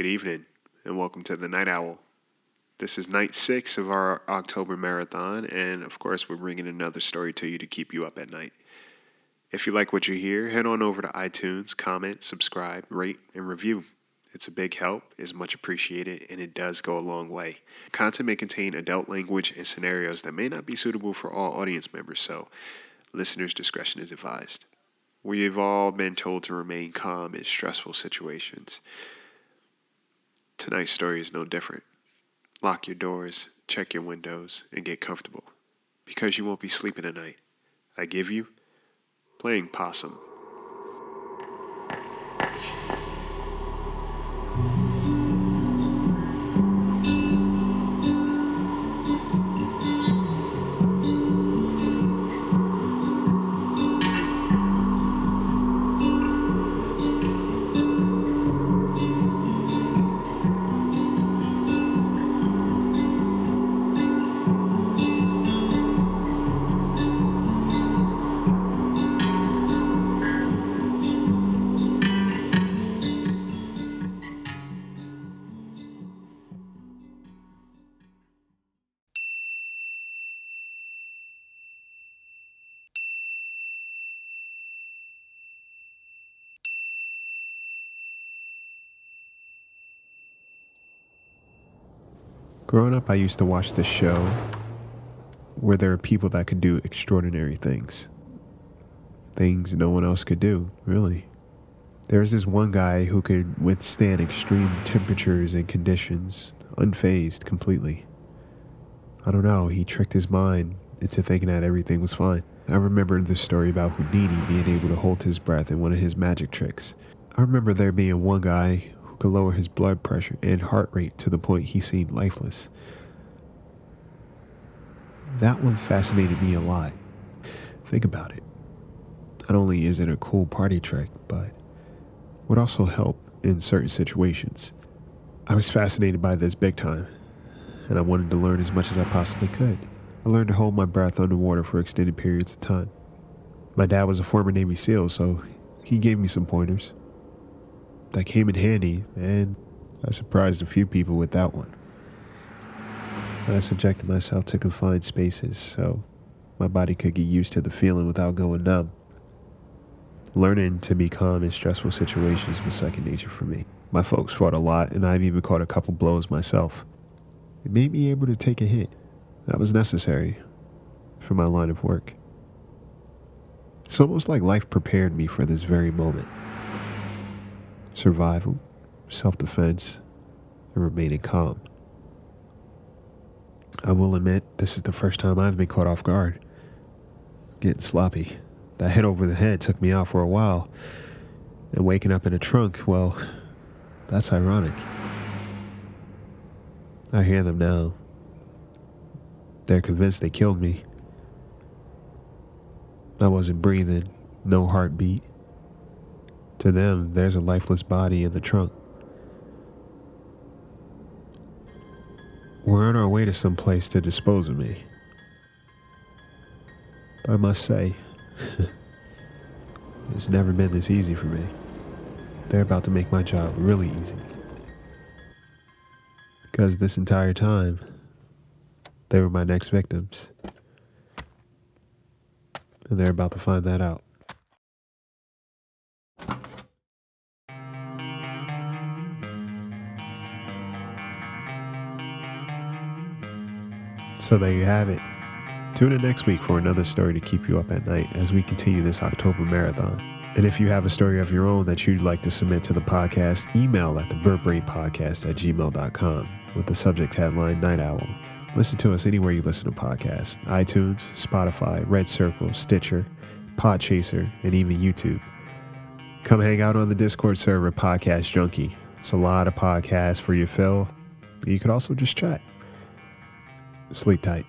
Good evening, and welcome to the Night Owl. This is night six of our October marathon, and of course, we're bringing another story to you to keep you up at night. If you like what you hear, head on over to iTunes, comment, subscribe, rate, and review. It's a big help, is much appreciated, and it does go a long way. Content may contain adult language and scenarios that may not be suitable for all audience members, so listeners' discretion is advised. We've all been told to remain calm in stressful situations. Tonight's story is no different. Lock your doors, check your windows, and get comfortable because you won't be sleeping tonight. I give you playing possum. Growing up, I used to watch this show where there are people that could do extraordinary things. Things no one else could do, really. There was this one guy who could withstand extreme temperatures and conditions, unfazed completely. I don't know, he tricked his mind into thinking that everything was fine. I remember the story about Houdini being able to hold his breath in one of his magic tricks. I remember there being one guy could lower his blood pressure and heart rate to the point he seemed lifeless. That one fascinated me a lot. Think about it. Not only is it a cool party trick, but would also help in certain situations. I was fascinated by this big time, and I wanted to learn as much as I possibly could. I learned to hold my breath underwater for extended periods of time. My dad was a former Navy SEAL, so he gave me some pointers that came in handy, and I surprised a few people with that one. I subjected myself to confined spaces so my body could get used to the feeling without going numb. Learning to be calm in stressful situations was second nature for me. My folks fought a lot, and I've even caught a couple blows myself. It made me able to take a hit. That was necessary for my line of work. It's almost like life prepared me for this very moment survival, self defense, and remaining calm. I will admit, this is the first time I've been caught off guard. Getting sloppy. That hit over the head took me out for a while. And waking up in a trunk, well, that's ironic. I hear them now. They're convinced they killed me. I wasn't breathing, no heartbeat. To them, there's a lifeless body in the trunk. We're on our way to some place to dispose of me. I must say, it's never been this easy for me. They're about to make my job really easy. Because this entire time, they were my next victims. And they're about to find that out. So there you have it. Tune in next week for another story to keep you up at night as we continue this October marathon. And if you have a story of your own that you'd like to submit to the podcast, email at the podcast at gmail.com with the subject headline Night Owl. Listen to us anywhere you listen to podcasts iTunes, Spotify, Red Circle, Stitcher, Podchaser, and even YouTube. Come hang out on the Discord server, Podcast Junkie. It's a lot of podcasts for your fill. You could also just chat. Sleep tight.